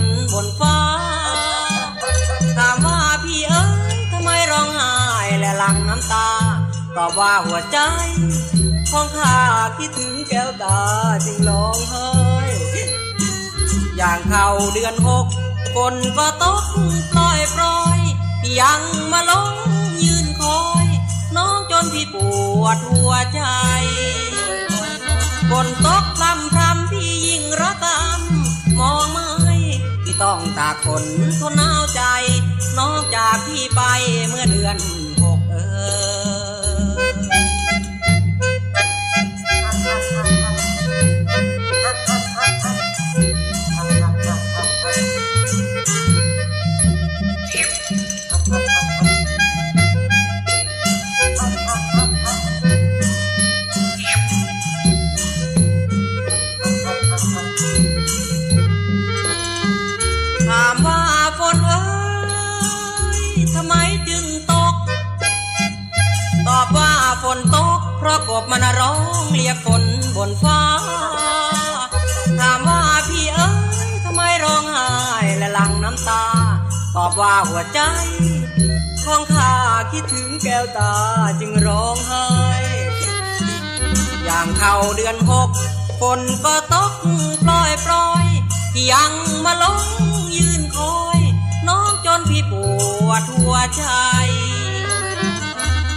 นบนฟ้า ถามว่าพี่เอ้ยทำไมร้องไห้และหลั่งน้ำตา ตอบว่าหัวใจ ของข้าคิดถึงแก้วตาจึงร้องไห้อย่างเข้าเดือนหกฝนก็ตกปล่อยปล่อย ยังมาลงยืนคอย น้องจนพี่ปวดหัวใจ ต้องตากฝนทนหนาวใจ นอกจากพี่ไปเมื่อเดือน หัวใจของข้าคิดถึงแก้วตาจึงร้องไห้ อย่างเข้าเดือนหกฝนก็ตกปล่อยปล่อย ยังมาลงยืนคอย น้องจนพี่ปวดหัวใจ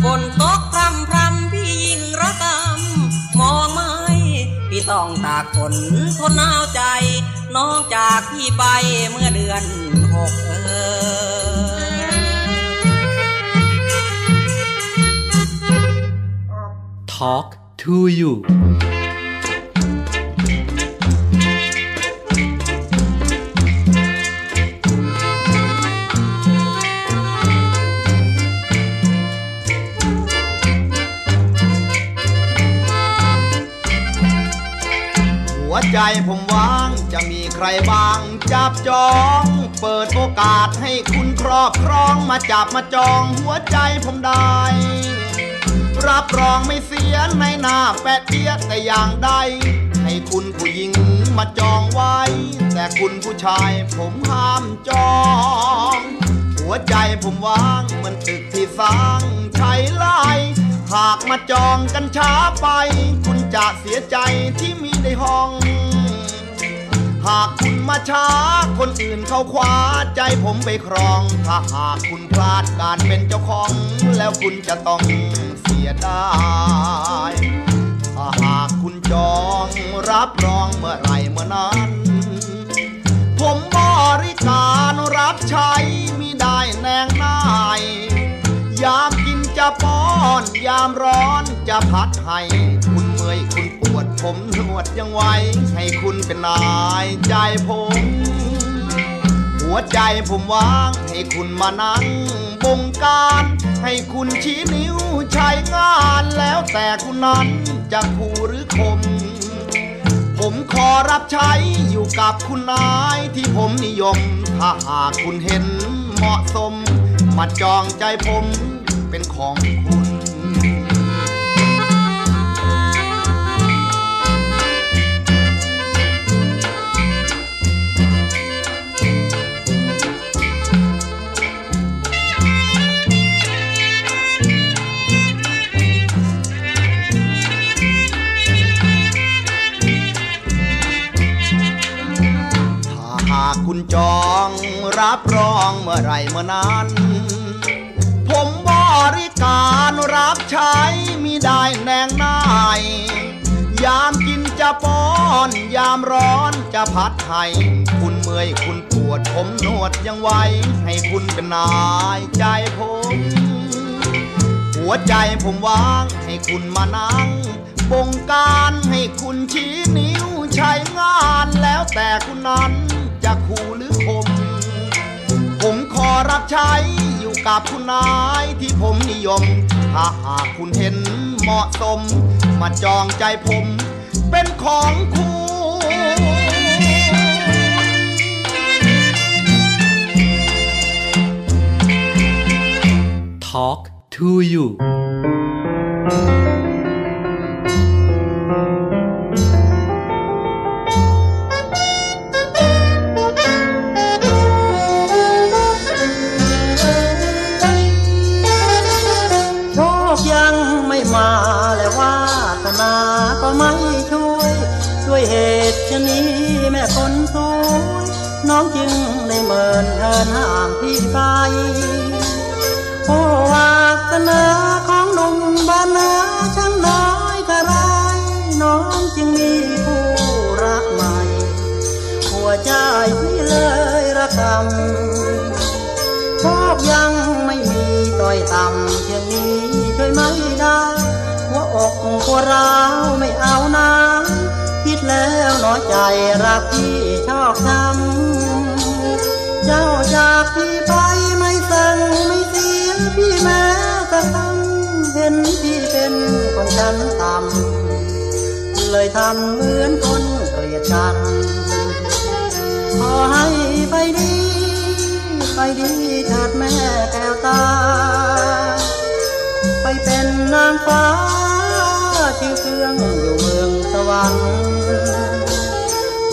ฝนตกพรำพรำพี่ยิ่งระกำมองไม่พี่ต้องตากฝนทนหนาวใจ น้องจากพี่ไปเมื่อเดือนหกเออ Talk to You หัวใจผมว่างจะมีใครบ้างจับจอง เปิดโอกาสให้คุณครอบครองมาจับมาจองหัวใจผมได้ รับรองไม่เสียในหน้าแปะเดียแต่อย่างใด ให้คุณผู้หญิงมาจองไว้ แต่คุณผู้ชายผมห้ามจอง หัวใจผมว่างเหมือนตึกที่สร้างใช้ไล่หากมาจองกันช้าไป คุณจะเสียใจที่มีในห้อง หากคุณมาช้า คนอื่นเขาคว้าใจผมไปครอง ถ้าหากคุณพลาดการเป็นเจ้าของ แล้วคุณจะต้องเส ยดายถ้าหากคุณจองรับรองเมื่อไรเมื่อนั้น ผมบริการรับใช้มิได้แนงนายยามกินจะป้อน ยามร้อนจะพัดให้คุณเมื่อยคุณปวดผมนวดยังไหวให้คุณเป็นนายใจผม หัวใจผมวาง ให้คุณมานั่งบงการ ให้คุณชี้นิ้วใช้งานแล้วแต่คุณนั้นจะคู่หรือคม ผมขอรับใช้อยู่กับคุณนายที่ผมนิยม ถ้าหากคุณเห็นเหมาะสม มาจองใจผมเป็นของคุณ คุณจองรับรองเมื่อไรเมื่อนั้น ผมบริการรับใช้มิได้แนงนาย ยามกินจะป้อน ยามร้อนจะพัดให้คุณเมื่อยคุณปวดผมนวดยังไหวให้คุณเป็นนายใจผมหัวใจผมวางให้คุณมานั่งบงการให้คุณชี้นิ้วใช้งานแล้วแต่คุณนั้น จะคู่หรือคมผมขอรับใช้อยู่กับคุณนายที่ผมนิยม ถ้าหากคุณเห็นเหมาะสม มาจองใจผมเป็นของคุณ Talk to you นเทินห่างพี่ไปโอ้วาสนาของหนุ่มบ้านนาช่างน้อยกระไร น้องจึงมีผู้รักใหม่ หัวใจพี่เลยระกำโชคยังไม่มีต่อยต่ำเพียงนี้ช่วยไม่ได้หัวอกหัวร้าวไม่เอานะคิดแล้วน้อยใจรักพี่ชอบทำ เจ้าจากพี่ไปไม่สั่งไม่เสียพี่แม้กระทั่งเห็นพี่เป็นคนชั้นต่ำเลยทำเหมือนคนเกลียดกันขอให้ไปดี ไปดีเถิดแม่แก้วตา ไปเป็นนางฟ้าชื่อเครื่องอยู่เมืองสวรรค์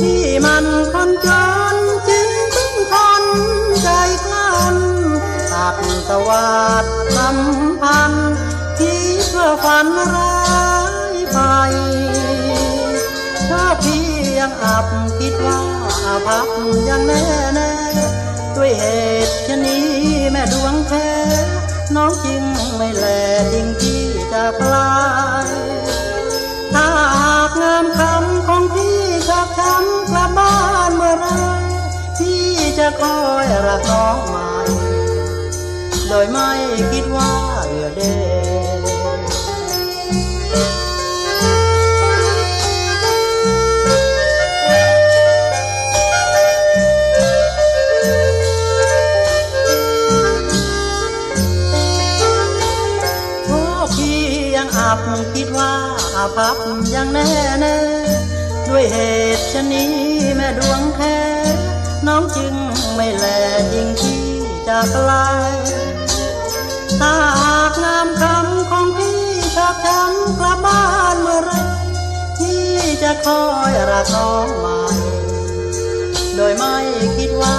ที่มันคนจน ตัดตวัสดลำพันธ์ที่เพื่อฝันร้ายไปถ้าพี่ยังอับคิดว่าอาภัพยังแน่แน่ด้วยเหตุชะนี้แม่ดวงแท้น้องจึงไม่แลทิ้งที่จะกลายถ้าหากงามคำของพี่ชอบช้ำกลับบ้านเมื่อไรพี่จะคอยรักน้องม่ โดยไม่คิดว่าเหลือเดโอ้พี่ยังอับคิดว่าอาภัพยังแน่แน่ด้วยเหตุชะนี้แม่ดวงแท้ น้องจึงไม่แลยิ่งที่จากไกล ถ้าหากงามคำของพี่ชอบช้ำกลับบ้านเมื่อไรพี่จะคอยรักน้องใหม่ โดยไม่คิดว่า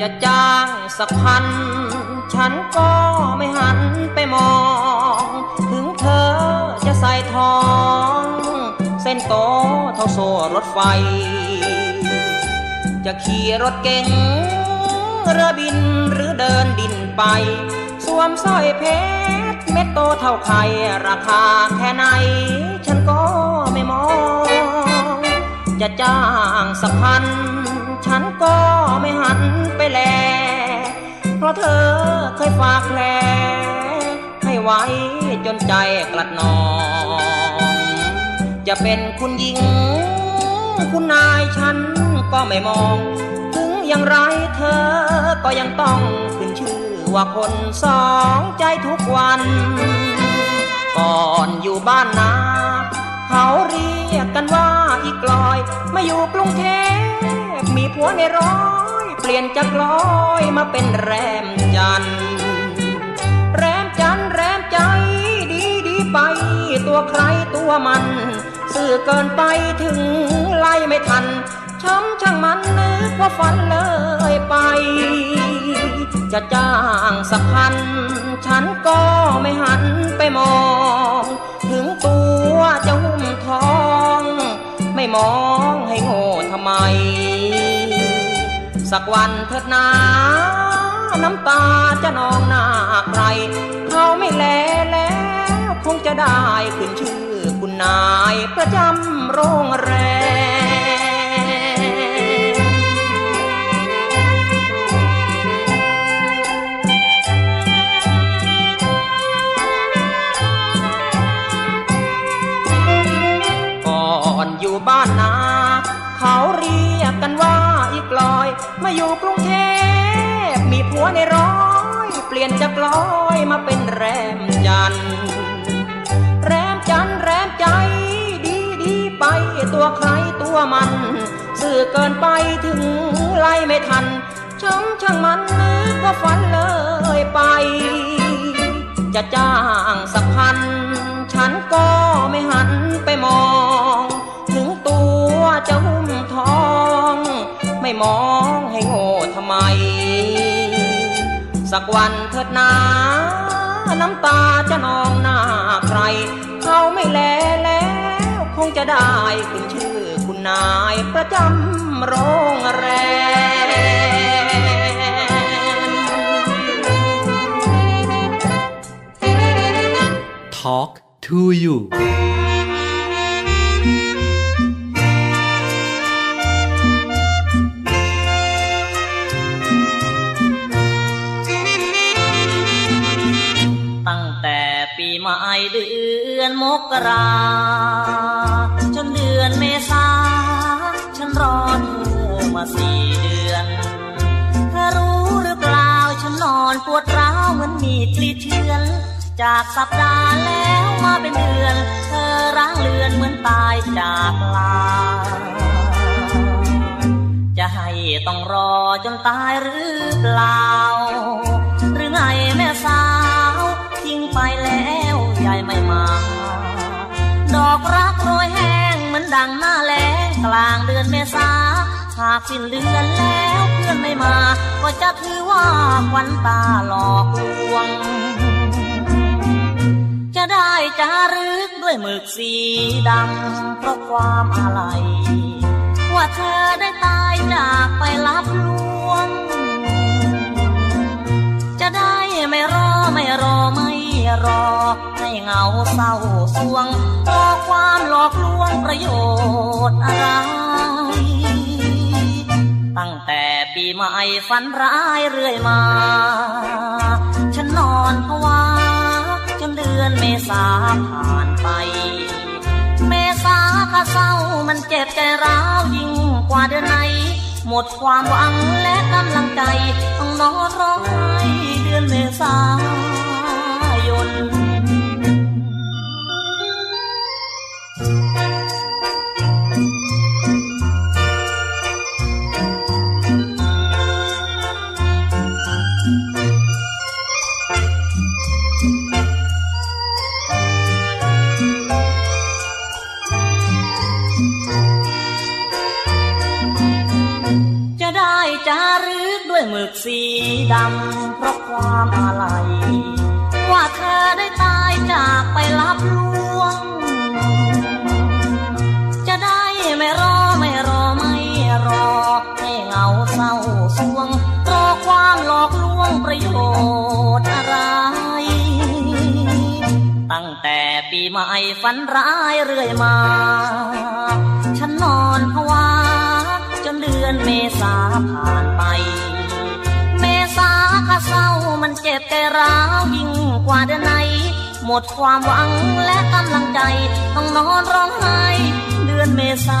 จะจ้างสักพัน ฉันก็ไม่หันไปมอง ถึงเธอจะใส่ทอง เส้นโตเท่าโซ่รถไฟ จะขี่รถเก๋งเรือบินหรือเดินดินไป สวมสร้อยเพชรเม็ดโตเท่าไข่ราคาแค่ไหน ฉันก็ไม่มอง จะจ้างสักพัน ฉันก็ไม่หันไปแล เพราะเธอเคยฝากแผลให้ไว้จนใจกลัดนอง จะเป็นคุณหญิง คุณนายฉันก็ไม่มอง ถึงอย่างไรเธอก็ยังต้องขึ้นชื่อว่าคนสองใจทุกวัน ก่อนอยู่บ้านนาเขาเรียกกันว่าอีกลอย ไมาอยู่กรุงเทพ มีผัวในร้อย เปลี่ยนจากลอยมาเป็นแรมจัน แรมจันแรมใจ ดีดีไป ตัวใครตัวมัน สื่อเกินไปถึงไล่ไม่ทัน ช้ำช่างมันนึกว่าฝันเลยไป จะจ้างสักพัน ฉันก็ไม่หันไปมอง ถึงตัวจะหุ้มทอง ไม่มองให้โง่ทำไม สักวันเถิดนาน้ำตาจะนองหน้าใคร เขาไม่แลแล้วคงจะได้ขึ้นชื่อคุณนายประจำโรงแรมก่อนอยู่บ้านนา เขาเรียกกันว่า มาอยู่กรุงเทพ มีผัวในร้อย เปลี่ยนจากลอยมาเป็นแรมจัน แรมจันแรมใจ ดีดีไปตัวใครตัวมัน สื่อเกินไปถึงไล่ไม่ทันช้ำช่างมันนึกว่าฝันเลยไป จะจ้างสักพัน ฉันก็ไม่หันไปมอง ถึงตัวจะหุ้มทอง ไม่มองให้โง่ทำไม สักวันเถิดนาน้ำตาจะนองหน้าใคร เขาไม่แลแล้วคงจะได้ขึ้นชื่อคุณนายประจำโรงแรม Talk to you มกรา จนเดือนเมษา ฉันรอเธอมาสี่เดือนเธอรู้หรือเปล่าฉันนอนปวดร้าวเหมือนมีกลีเชือน จากสัปดาห์แล้วมาเป็นเดือน เธอร้างเลือนเหมือนตายจากลา จะให้ต้องรอจนตายหรือเปล่า อกรักโรยแห้งเหมือนดังหน้าแล้งกลางเดือนเมษาหากสิ้นเดือนแล้วเพื่อนไม่มา ก็จะถือว่าควันตาหลอกลวง จะได้จารึกด้วยหมึกสีดำเพราะความอะไรว่าเธอได้ตายจากไปรับลวง จะได้ไม่รอไม่รอไม่ รอ ให้เงาเศร้าสวงรอความหลอกลวงประโยชน์อะไร ตั้งแต่ปีใหม่ฝันร้ายเรื่อยมา ฉันนอนภาวาจนเดือนเมษาผ่านไป เมษาก็เศร้ามันเจ็บใจร้าวยิ่งกว่าเดือนไหนหมดความหวังและกำลังใจต้องนอนร้องไห้เดือนเมษา หมึกสีดำเพราะความอะไรว่าเธอได้ตายจากไปรับลวง จะได้ไม่รอไม่รอไม่รอ ให้เงาเศร้าสวงรอความหลอกลวงประโยชน์อะไร ตั้งแต่ปีใหม่ฝันร้ายเรื่อยมา ฉันนอนภาวาจนเดือนเมษาผ่านไป ข้าเศร้ามันเจ็บใจร้าวยิ่งกว่าเดือนไหน หมดความหวังและกำลังใจ ต้องนอนร้องไห้เดือนเมษา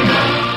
5683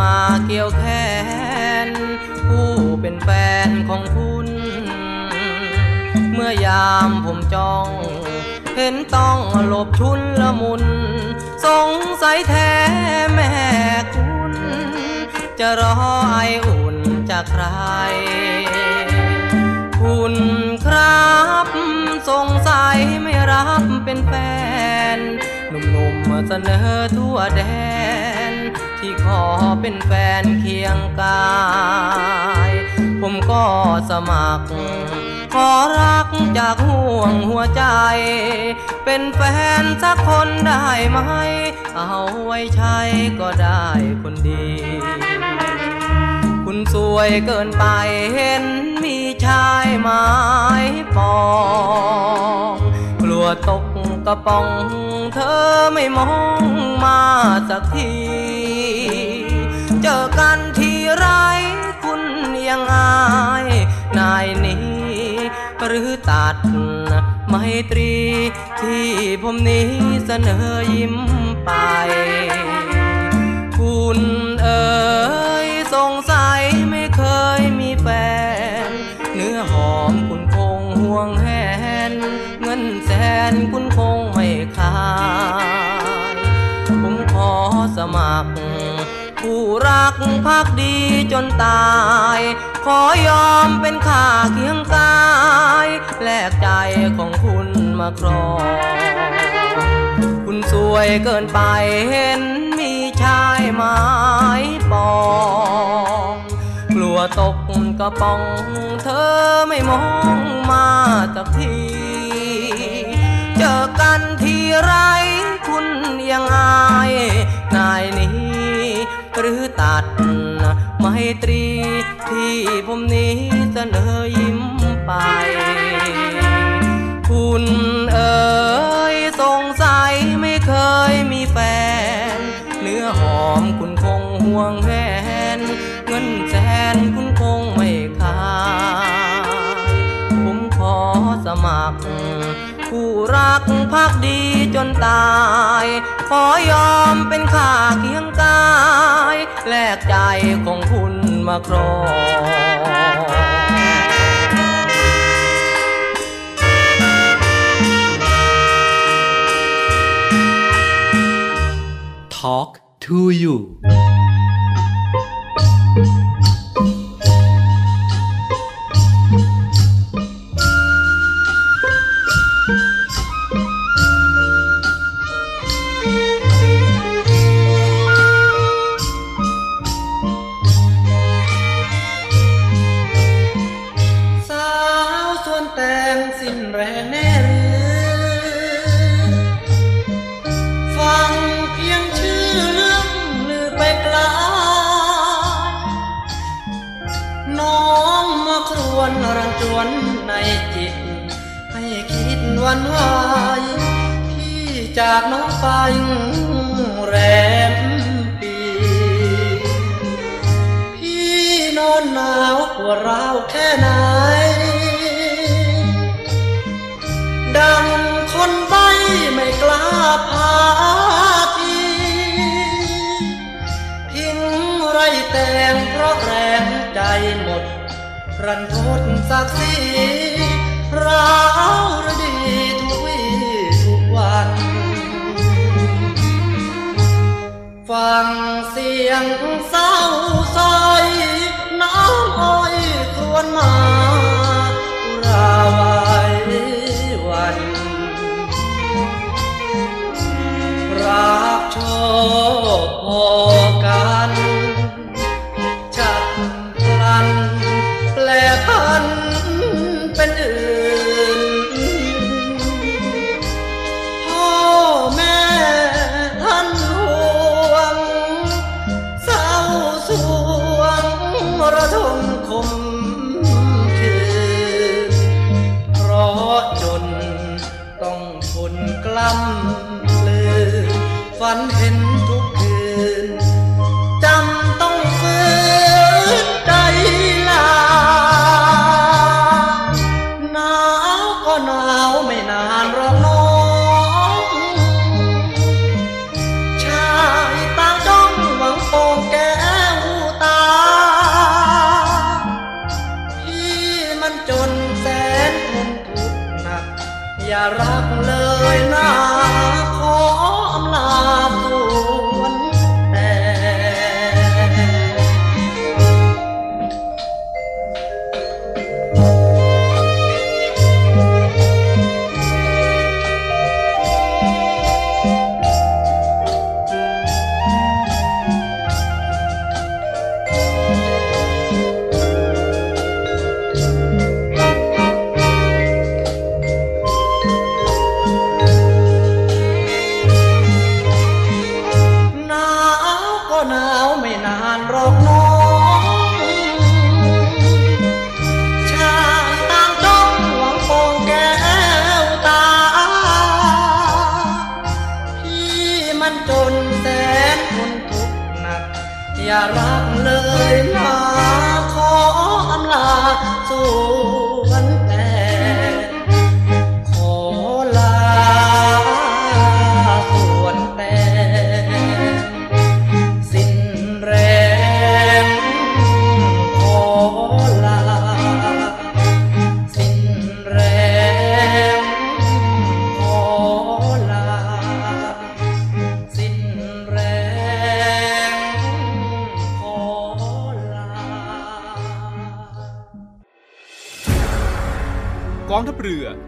มาเกี่ยวแขน ผู้เป็นแฟนของคุณ เมื่อยามผมจ้อง เห็นต้องหลบชุนละมุน สงสัยแท้แม่คุณ จะรอไออุ่นจากใคร คุณครับสงสัยไม่รับเป็นแฟน หนุ่มๆมาเสนอทั่วแดน ขอเป็นแฟนเคียงกาย ผมก็สมัคร ขอรักจากห่วงหัวใจ เป็นแฟนสักคนได้ไหม เอาไว้ใช้ก็ได้คนดี คุณสวยเกินไปเห็นมีชายไม้ปอง กลัวตก กระป๋องเธอไม่มองมาสักที เจอกันทีไรคุณยังอาย นายนี้ หรือตัดไมตรีที่ผมนี้เสนอยิ้มไป คุณเอ๋ยสงสัยไม่เคยมีแฟน นคุณคงไม่ขายผมขอสมัคร ผู้รักพักดีจนตาย ขอยอมเป็นข้าเคียงกาย แลกใจของคุณมาครองคุณสวยเกินไปเห็นมีชายหมายปองกลัวตกกระป๋อง เธอไม่มองมาตะที กันทีไรคุณยังอายนายนี้ หรือตัดไมตรีที่ผมนี้เสนอยิ้มไป คุณเอ๋ยสงสัยไม่เคยมีแฟน เนื้อหอมคุณคงห่วงแหน พักดีจนตาย ขอยอมเป็นข้าเคียงกาย แลกใจของคุณมาครอง Talk to you จากน้องไปแรมปี พี่นอนหนาวปวดร้าวแค่ไหน ดังคนใบไม่กล้าพาทีทิ้งไรแตงเพราะแรงใจหมดรันทดศักดิ์ศรีร้าวระดี ฟังเสียงเศร้า อย่ารักเลยนะ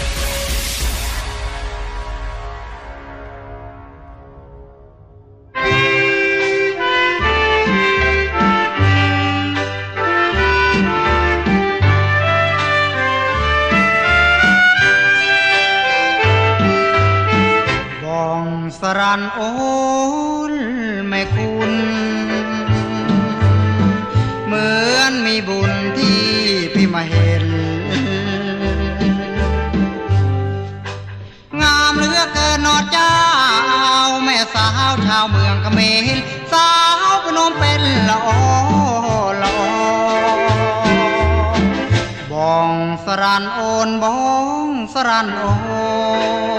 สรันโอนแม่คุณ เหมือนมีบุญที่พี่มาเห็น งามเหลือเกินนอเจ้า แม่สาวชาวเมืองกเมรสาวพนมเป็นละออละออบองสรันโอนบองสรันโอน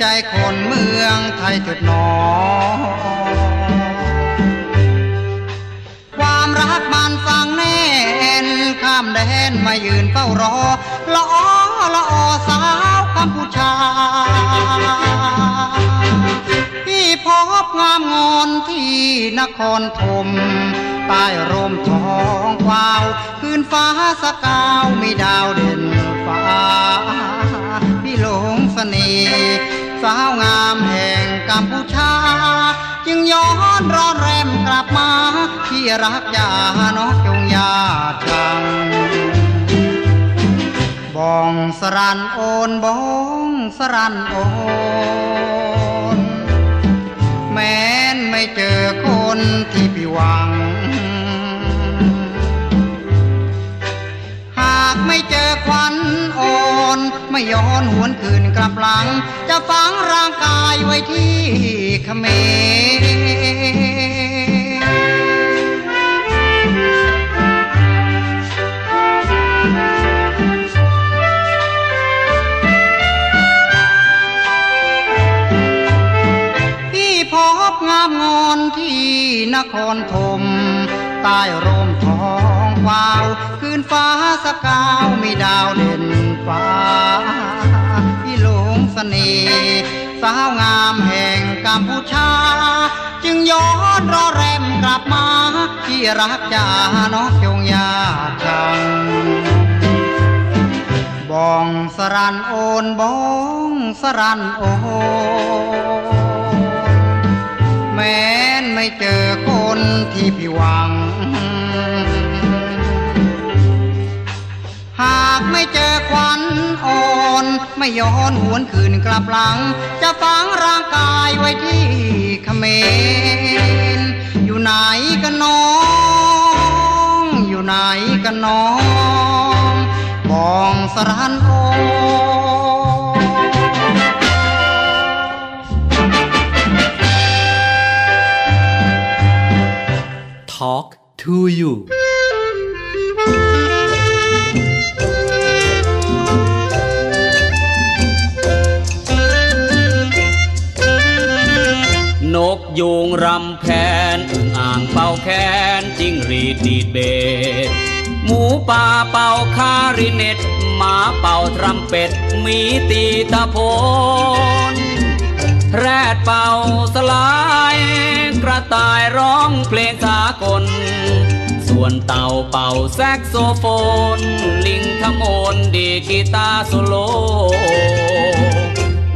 ใจคนเมืองไทยเถิดหนอ ความรักมันฟังแน่นข้ามแดนมายืนเฝ้ารอละอละอสาวกัมพูชาพี่พบงามงอนที่นครธมใต้ร่มทองกวาว คืนฟ้าสกาวมีดาวเด่นฟ้าพี่หลงเสน่ห์ สาวงามแห่งกัมพูชา จึงย้อนร้อนแรมกลับมาที่รักยาน้องจงยาชังบองสรันโอนบองสรันโอนแม้นไม่เจอคนที่พี่หวังากไม่เจอควันอ่อนไม่ย้อนหวนคืนกลับหลัง จะฝังร่างกายไว้ที่เขมรพี่พบงามงนครธมใต้ร่มทอ งฟ้าวคืนฟ้าสกาวมีดาวเด่นฟ้าพี่หลงเสน่ห์สาวงามแห่งกัมพูชา จึงย้อนรอแรมกลับมา ที่รักจาน้องจงยาชังบองสรันโอนบองสรันโอนแม้นไม่เจอคนที่พี่หวัง หากไม่เจอควันอ่อนไม่ย้อนหวนคืนกลับหลัง จะฝังร่างกายไว้ที่เขมรอยู่ไหนกันน้อง อยู่ไหนกันน้องบองสรันโอ Talk to you นกยูงรำแคนอึ่งอ่างเป่าแคนจิ้งรีดดีดเบสหมูป่าเป่าคาริเนตหมาเป่าทรัมเป็ดมีตีตะโพนแรดเป่าสลาย กระต่ายร้องเพลงสากล ส่วนเต่าเป่าแซกโซโฟน ลิงขโมนดีกีตาร์โซโล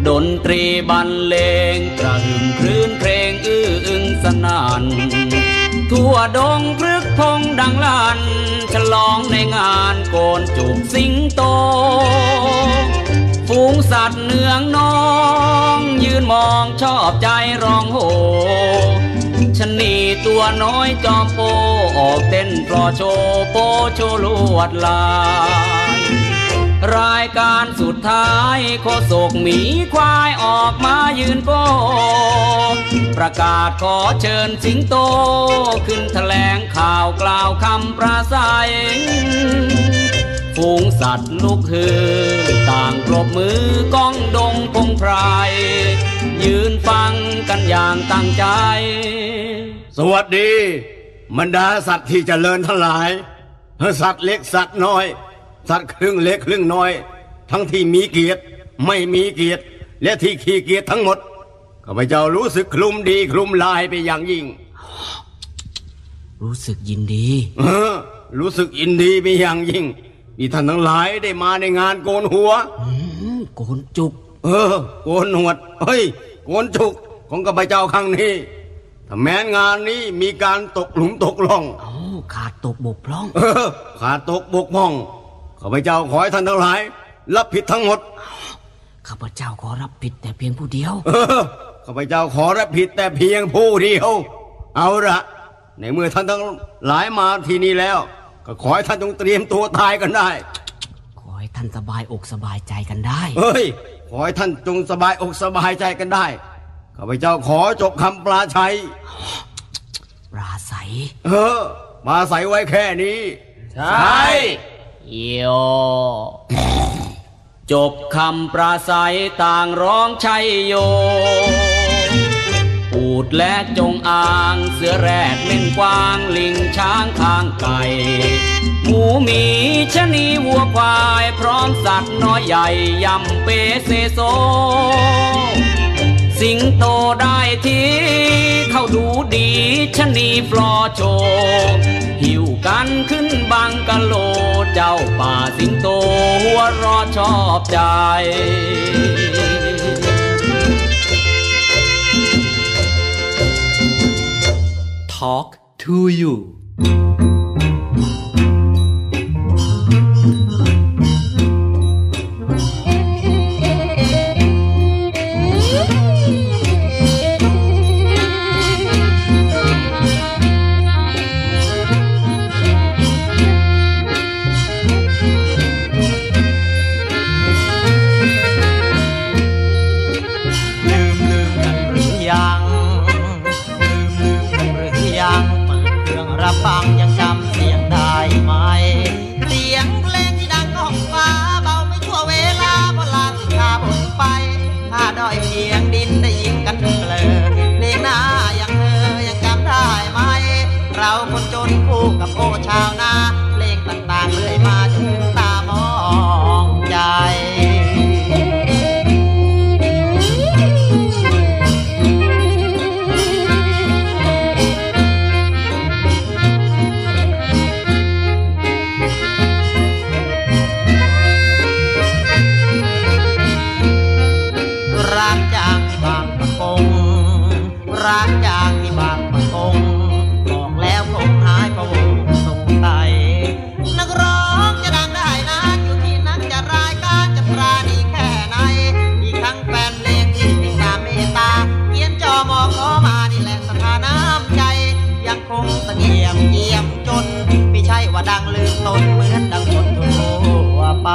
ดนตรีบรรเลงกระหึ่มคลื่นเพลงอื้ออึงสนานทั่วดงพฤกพงดังลันฉลองในงานโกนจุกสิงโต ฝูงสัตว์เนืองน้อง ยืนมองชอบใจร้องโหชนีตัวน้อยจอมโปออกเต้นปลอโชว์โปโชว์ลวดลาย รายการสุดท้ายโคศกหมีควายออกมายืนโปประกาศขอเชิญสิงโต ขึ้นแถลงข่าวกล่าวคำประสัยฝูงสัตว์ลูกฮือ ต่างปรบมือก้องดงพงไพรยืนฟังกันอย่างตั้งใจ สวัสดีบรรดาสัตว์ที่เจริญทั้งหลาย สัตว์เล็กสัตว์น้อย สัตว์ครึ่งเล็กครึ่งน้อย ทั้งที่มีเกียรติไม่มีเกียรติ และที่ขี้เกียจทั้งหมดข้าพเจ้ารู้สึกคลุมดีคลุมลายไปอย่างยิ่ง รู้สึกยินดี เออ รู้สึกอินดีไปอย่างยิ่งที่ท่านทั้งหลายได้มาในงานโกนหัวโกนจุก เออ โกนหนวดเฮ้ย โกนจุกของข้าพเจ้าครั้งนี้ถ้าแม้นงานนี้มีการตกหลุมตกล่องโอ้ขาดตกบกพร่อง เออ ขาดตกบกพร่อง ข้าพเจ้าขอให้ท่านทั้งหลาย รับผิดทั้งหมด ข้าพเจ้าขอรับผิดแต่เพียงผู้เดียว เออข้าพเจ้าขอรับผิดแต่เพียงผู้เดียว เอาละในเมื่อท่านทั้งหลายมาที่นี่แล้ว ก็ขอให้ท่านจงเตรียมตัวตายกันได้ ขอให้ท่านสบายอกสบายใจกันได้ เฮ้ย ขอให้ท่านจงสบายอกสบายใจกันได้ ข้าพเจ้าขอจบคำปลาชัย ปราศัย เออ มาใส่ไว้แค่นี้ ใช่ โยจบคำปราศัยต่างร้องชัยโย ปูดและจงอางเสือแรดเม่นกวางลิงช้างทางไก่ หมูหมีชะนีวัวควาย พร้อมสัตว์น้อยใหญ่ยำเปเซโซ สิงโตได้ที่เข้าดูดีชนีฟลอโชหิวกันขึ้นบังกะโลเจ้าป่าสิงโตหัวรอชอบใจ Talk to you ว่าดังลืมตนเหมือนดังคนทั่วไป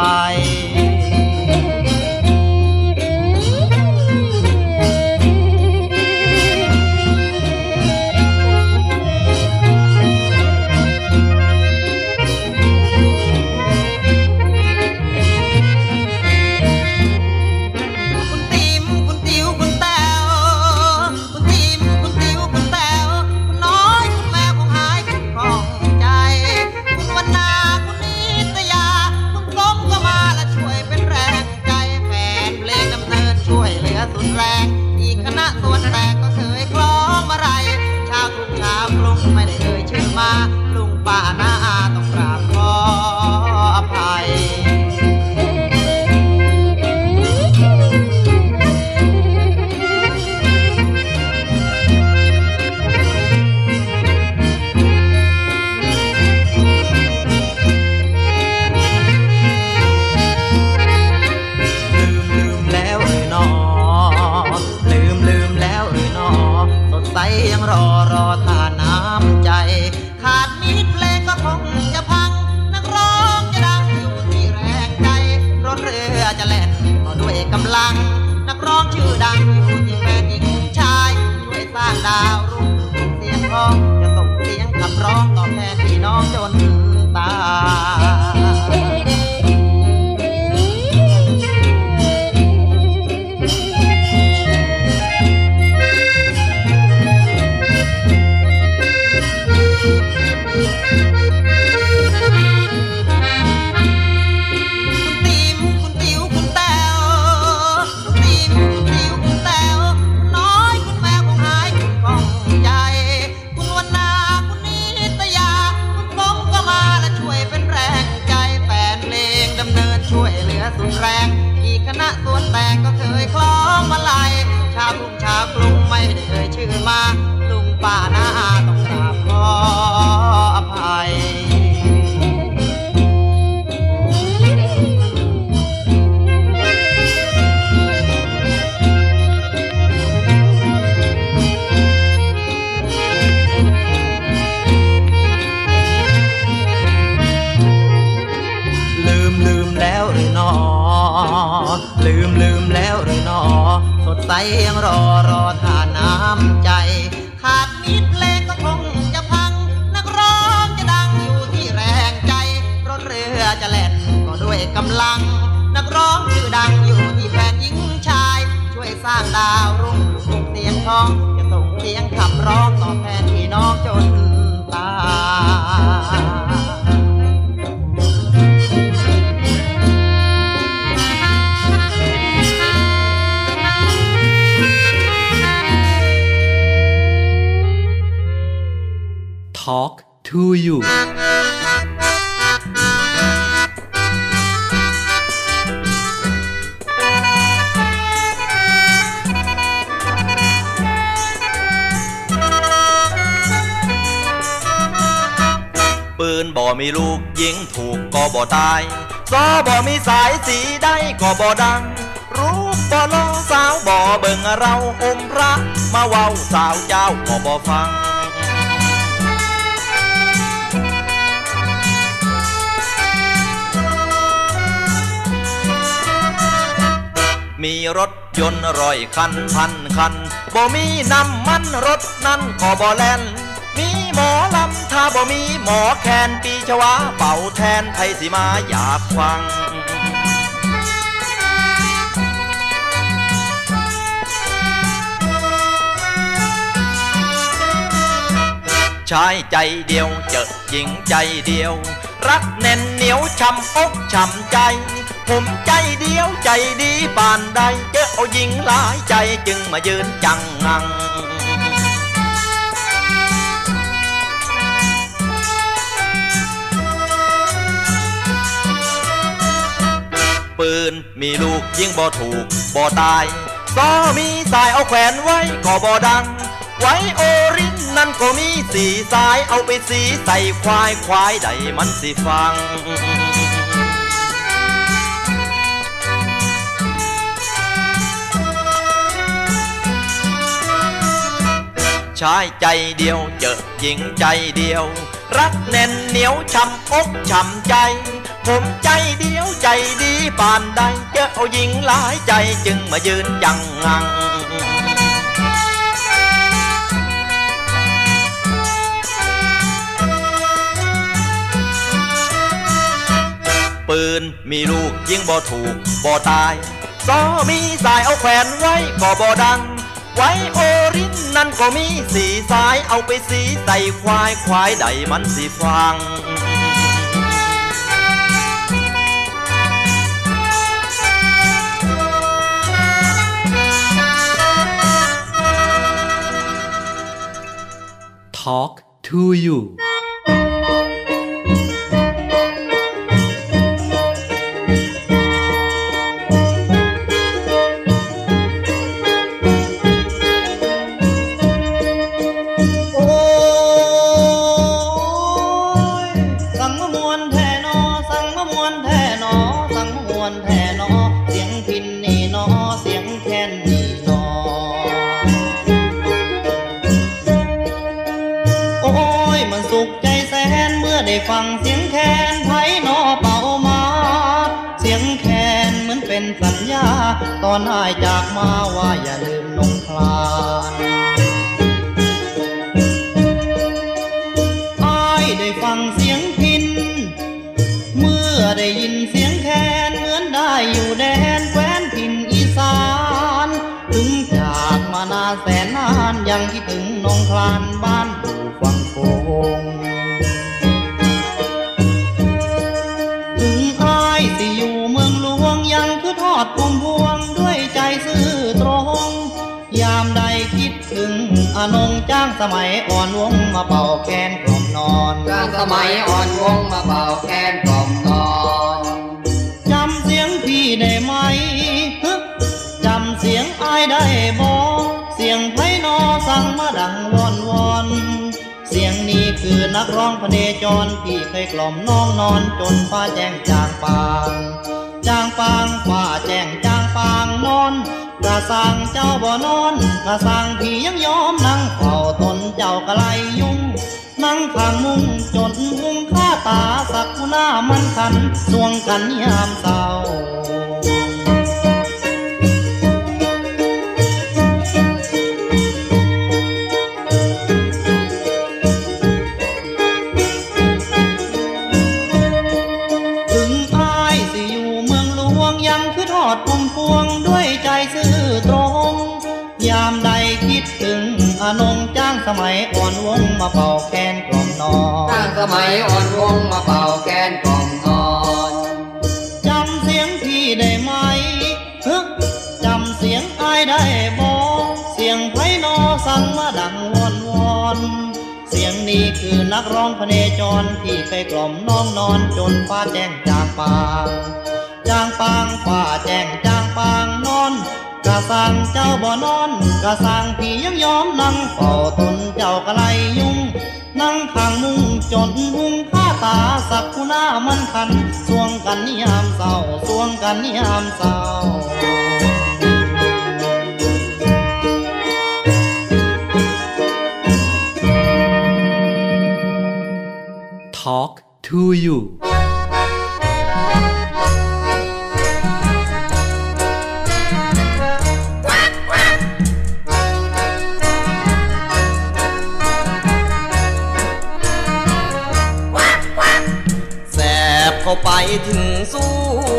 บ่ฟัง มีรถยนต์ร้อยคันพันคันบ่มีน้ำมันรถนั่นก็บ่แล่นมีหมอลำถ้าบ่มีหมอแคนปีชวาเป่าแทนไทยสิมาอยากฟัง ชายใจเดียวเจอหญิงใจเดียว รักแน่นเหนียวช้ำอกช้ำใจ ผมใจเดียวใจดีปานใดเจอเอาหญิงหลายใจจึงมายืนจังงังปืนมีลูกยิงบ่ถูกบ่ตายก็มีสายเอาแขวนไว้ก็บ่ดัง ไว้โอริ นั่นก็มีสีสายเอาไปสีใส่ควายควายใดมันสิฟังชายใจเดียวเจอหญิงใจเดียว รักแน่นเหนียวช้ำอกช้ำใจ ผมใจเดียวใจดีปานใดเจอเอาหญิงหลายใจจึงมายืนยังงัง ปืนมีลูกยิงบ่ถูกบ่ตายซอมีสายเอาแขวนไว้ก็บ่ดัง ไว้โอรินนั่นก็มีสีสายเอาไปสีใส่ควายควายใดมันสีฟัง Talk to you สมัยอ่อนวงมาเป่าแคนกล่อมนอนจ้างสมัยอ่อนวงมาเป่าแคนกล่อมนอนจำเสียงพี่ได้ไหมฮึจำเสียงอายได้บ่เสียงไพนอสั่งมาดังวอนวอนเสียงนี้คือนักร้องพเนจรพี่เคยกล่อมน้องนอนจนฟ้าแจ้งจางปาง จางปางฟ้าแจ้งจางปางนอน กระสังเจ้าบ่นอนกระสังพี่ยังยอมนั่งเฝ้าตนเจ้ากะไลยุ่ง นั่งข้างมุงจนมุงข้าตาสักหน้ามันคันสวงกันยามเศร้า สมัยอ่อนวงมาเป่าแคนกล่อมนอนจ้างสมัยอ่อนวงมาเป่าแคนกล่อมนอนจำเสียงพี่ได้ไหมฮึจำเสียงอายได้บ่เสียงไพนอสั่งมาดังวอนวอนเสียงนี้คือนักร้องพเนจรที่เคยกล่อมน้องนอนจนฟ้าแจ้งจางปาง จางปางฟ้าแจ้งจางปางนอน กะสังเจ้าบ่นอนกะสังพี่ยังยอมนั่งเฝ้าตนเจ้ากะไลยุ่ง นั่งข้างมุงจนหุงข้าตาสักกุหน้ามันคันสวงกันนิยามเศร้าสวงกันนิยามเศร้า Talk to you เข้าไปถึงส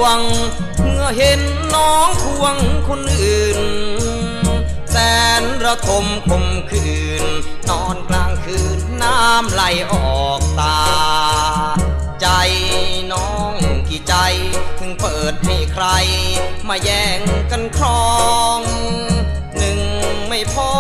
วง เมื่อเห็นน้องควงคนอื่น แสนระทมคมคืน นอนกลางคืนน้ำไหลออกตา ใจน้องกี่ใจ ถึงเปิดให้ใคร มาแย่งกันครอง หนึ่งไม่พอ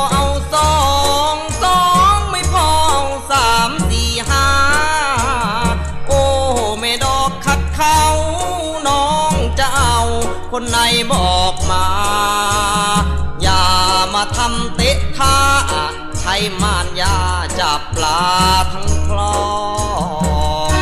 ับปลาทั้งคลอง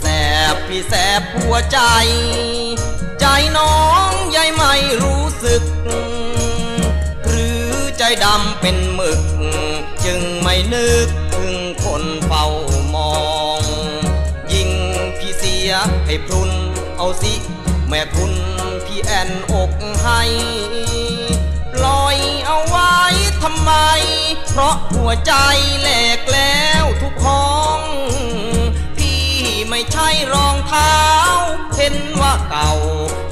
แสบพี่แสบหัวใจ สิ แม่คุณพี่แอนอกให้ปล่อยเอาไว้ทำไม เพราะหัวใจแหลกแล้วทุกห้อง พี่ไม่ใช่รองเท้า เห็นว่าเก่า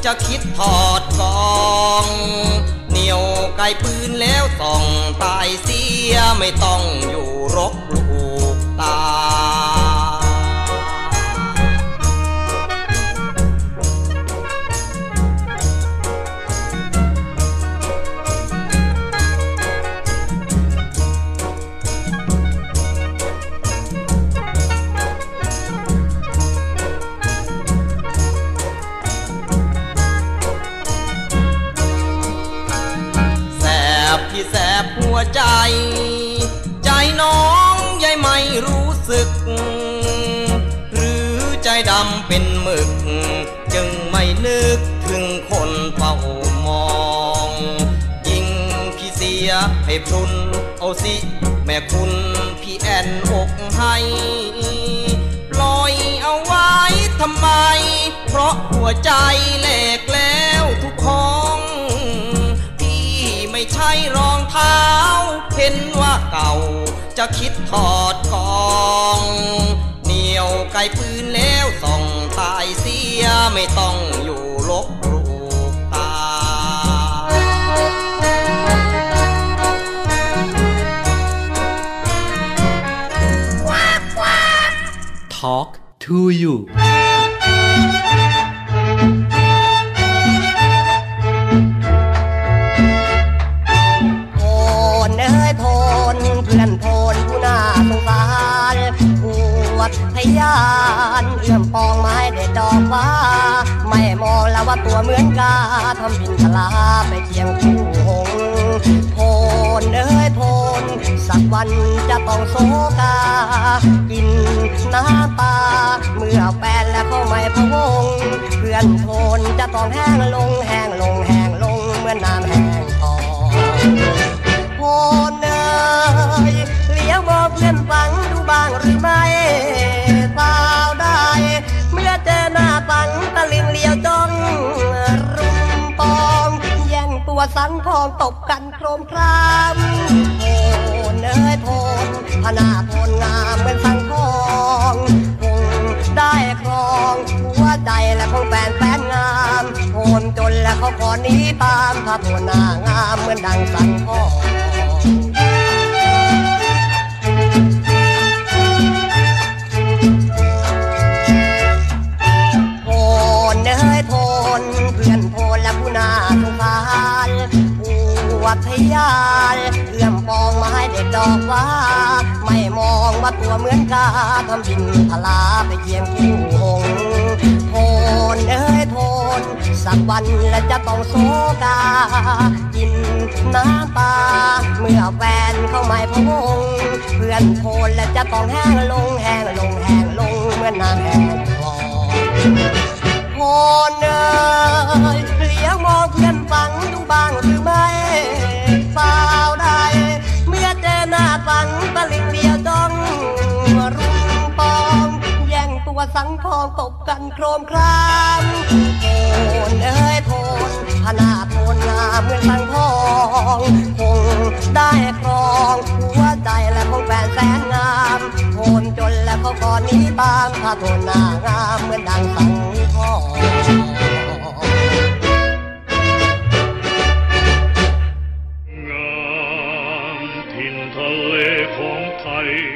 จะคิดถอดกองเหนียวไกลปืนแล้วส่องตายเสียไม่ต้องอยู่รกลูกตา นึกถึงคนเฝ้ามอง ยิ่งพี่เสียให้พรุนเอาสิ แม่คุณพี่แอนอกให้ปล่อยเอาไว้ทำไม เพราะหัวใจแหลกแล้วทุกห้อง พี่ไม่ใช่รองเท้า เห็นว่าเก่าจะคิดถอดกอง ยวไกลปืนแล้วส่องตายเสียไม่ต้องอยู่ลบรูกตา Talk to you เหมือนกาทำบินทลาไปเคียงคู่หงโพนเอ้ยโพนสักวันจะต้องโศกา กินน้ำตาเมื่อแฟนและเข้าไม่พะวงเพื่อนโพนจะต้องแห้งลงแห้งลงแห้งลงเหมื่อนน้ำแห้งคอโพนเอ้ยเลี้ยวมองเพื่อนฟังดูบ้างหรือไม่เปล่าได้ เมื่อเจอหน้าฟังตะลึงเลี้ยวจ้อง แย่งตัวสังทองตบกันโครมครามโอนเอ้ยโพนพนาโพนงามเหมือนสังทองคงได้ครองหัวใจและของแฟนแฟนงามโหนจนและเขาขอหนี้ตามถ้าโพนหน้างามเหมือนดังสังทอง ว่าไม่มองว่าตัวเหมือนกาทำบินทลาไปเคียงคู่หงส์โพนเอ้ยโพนสักวันและจะต้องโศกา กินน้ำตาเมื่อแฟนเข้าไม่พงเพื่อนโพนและจะต้องแห้งลงแห้งลงแห้งลงเหมื่อนน้ำแห้งคลองโพนเอ้ยเลี้ยวมองเพื่อนฟังดูบ้างหรือไม่เปล่าได้ เจอหน้าฟังตะลิงเดียวจ้องรุมปองแย่งตัวสังทองตบกันโครมครามโพนเอ้ยโพนพนาโพนงามเหมือนสังทองคงได้ครองหัวใจและของแฟนแสนงามโพนจนและเขาก่อนนี้ตามถ้าโทนหน้างามเหมือนดังสังทอง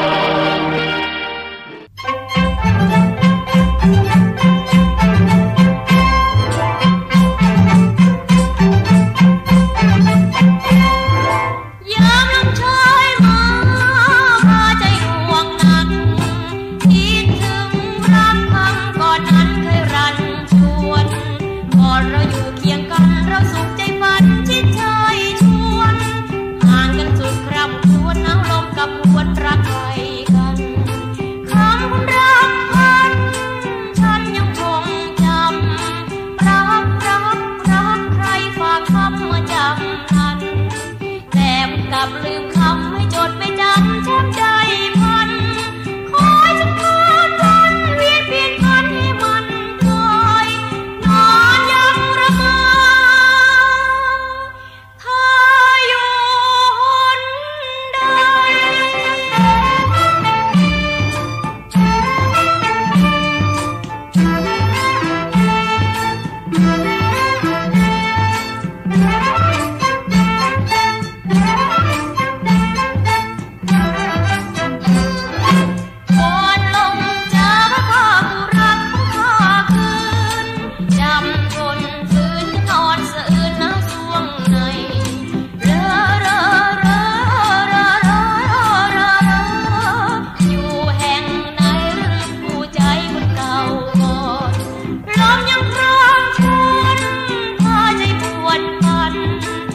Thank you.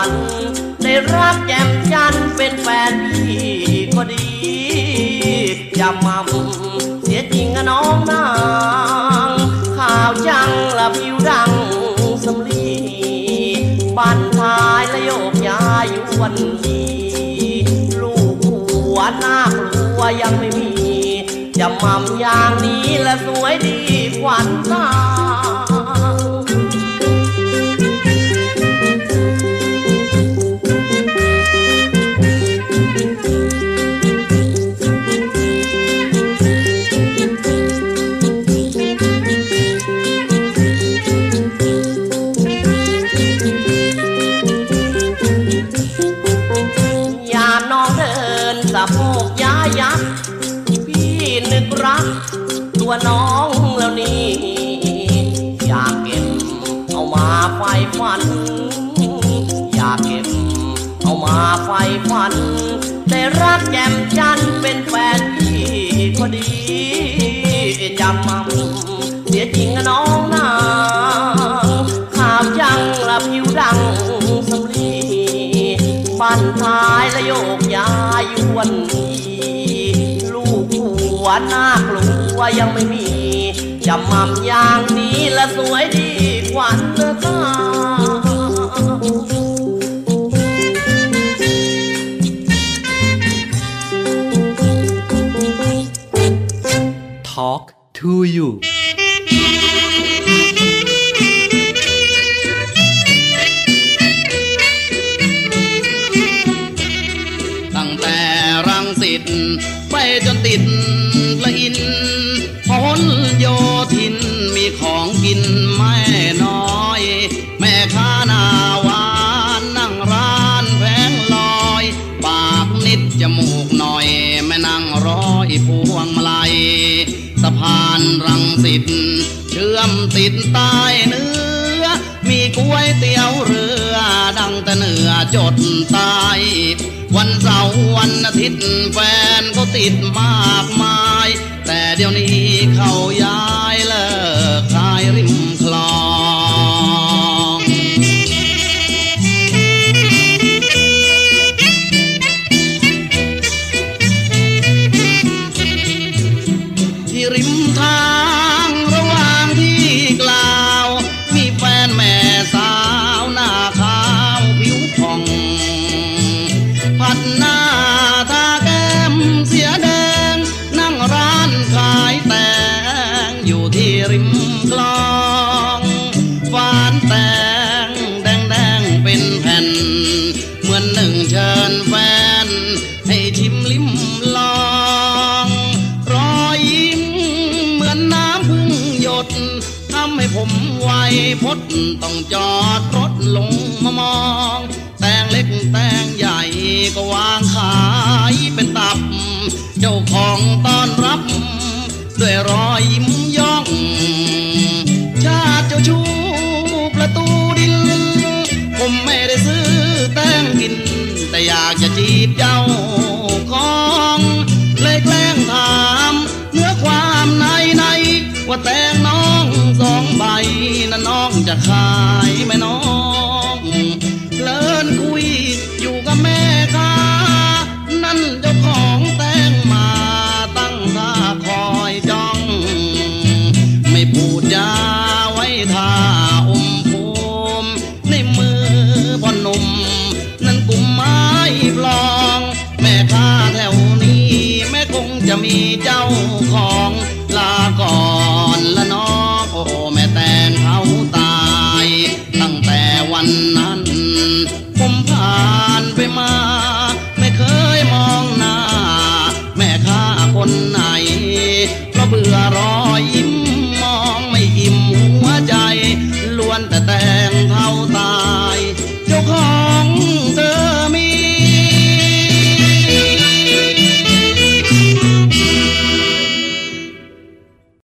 ัน ได้รักแจ่มจันเป็นแฟนพี่ก็ดีอย่ามั่มเสียจริงอะน้องนางข่าวจังละผิวดังสำลีบ้านท้ายและโยกย้ายอยู่วันดีลูกหัวหน้ากลัวยังไม่มีจะมั่มอย่างนี้และสวยดีขวัญตา ตัวน้องแล้วนี่อยากเก็บเอามาไฟฝัน อยากเก็บเอามาไฟฝัน ได้รักแจ่มจันเป็นแฟนพี่ก็ดีจำมั่มเสียจริงอะน้องนางข่าวจังละผิวดังสำลีบ้านท้ายและโยกย้ายยวนดีลูกหัวห น้ากลัวยังไม่มีจะมั่มอย่างนี้และสวยดีกวัญตา Talk to you มูกหน่อยแม่นั่งร้อยพวงมาลัยสะพานรังสิตเชื่อมติดใต้เนื้อ มีก๋วยเตี๋ยวเรือ ดังแต่เหนือจดใต้วันเสาร์วันอาทิตย์แฟนเขาติดมากมาย แต่เดี๋ยวนี้เขาย้ายเลิกขายริม พดต้องจอดรถลงมามอง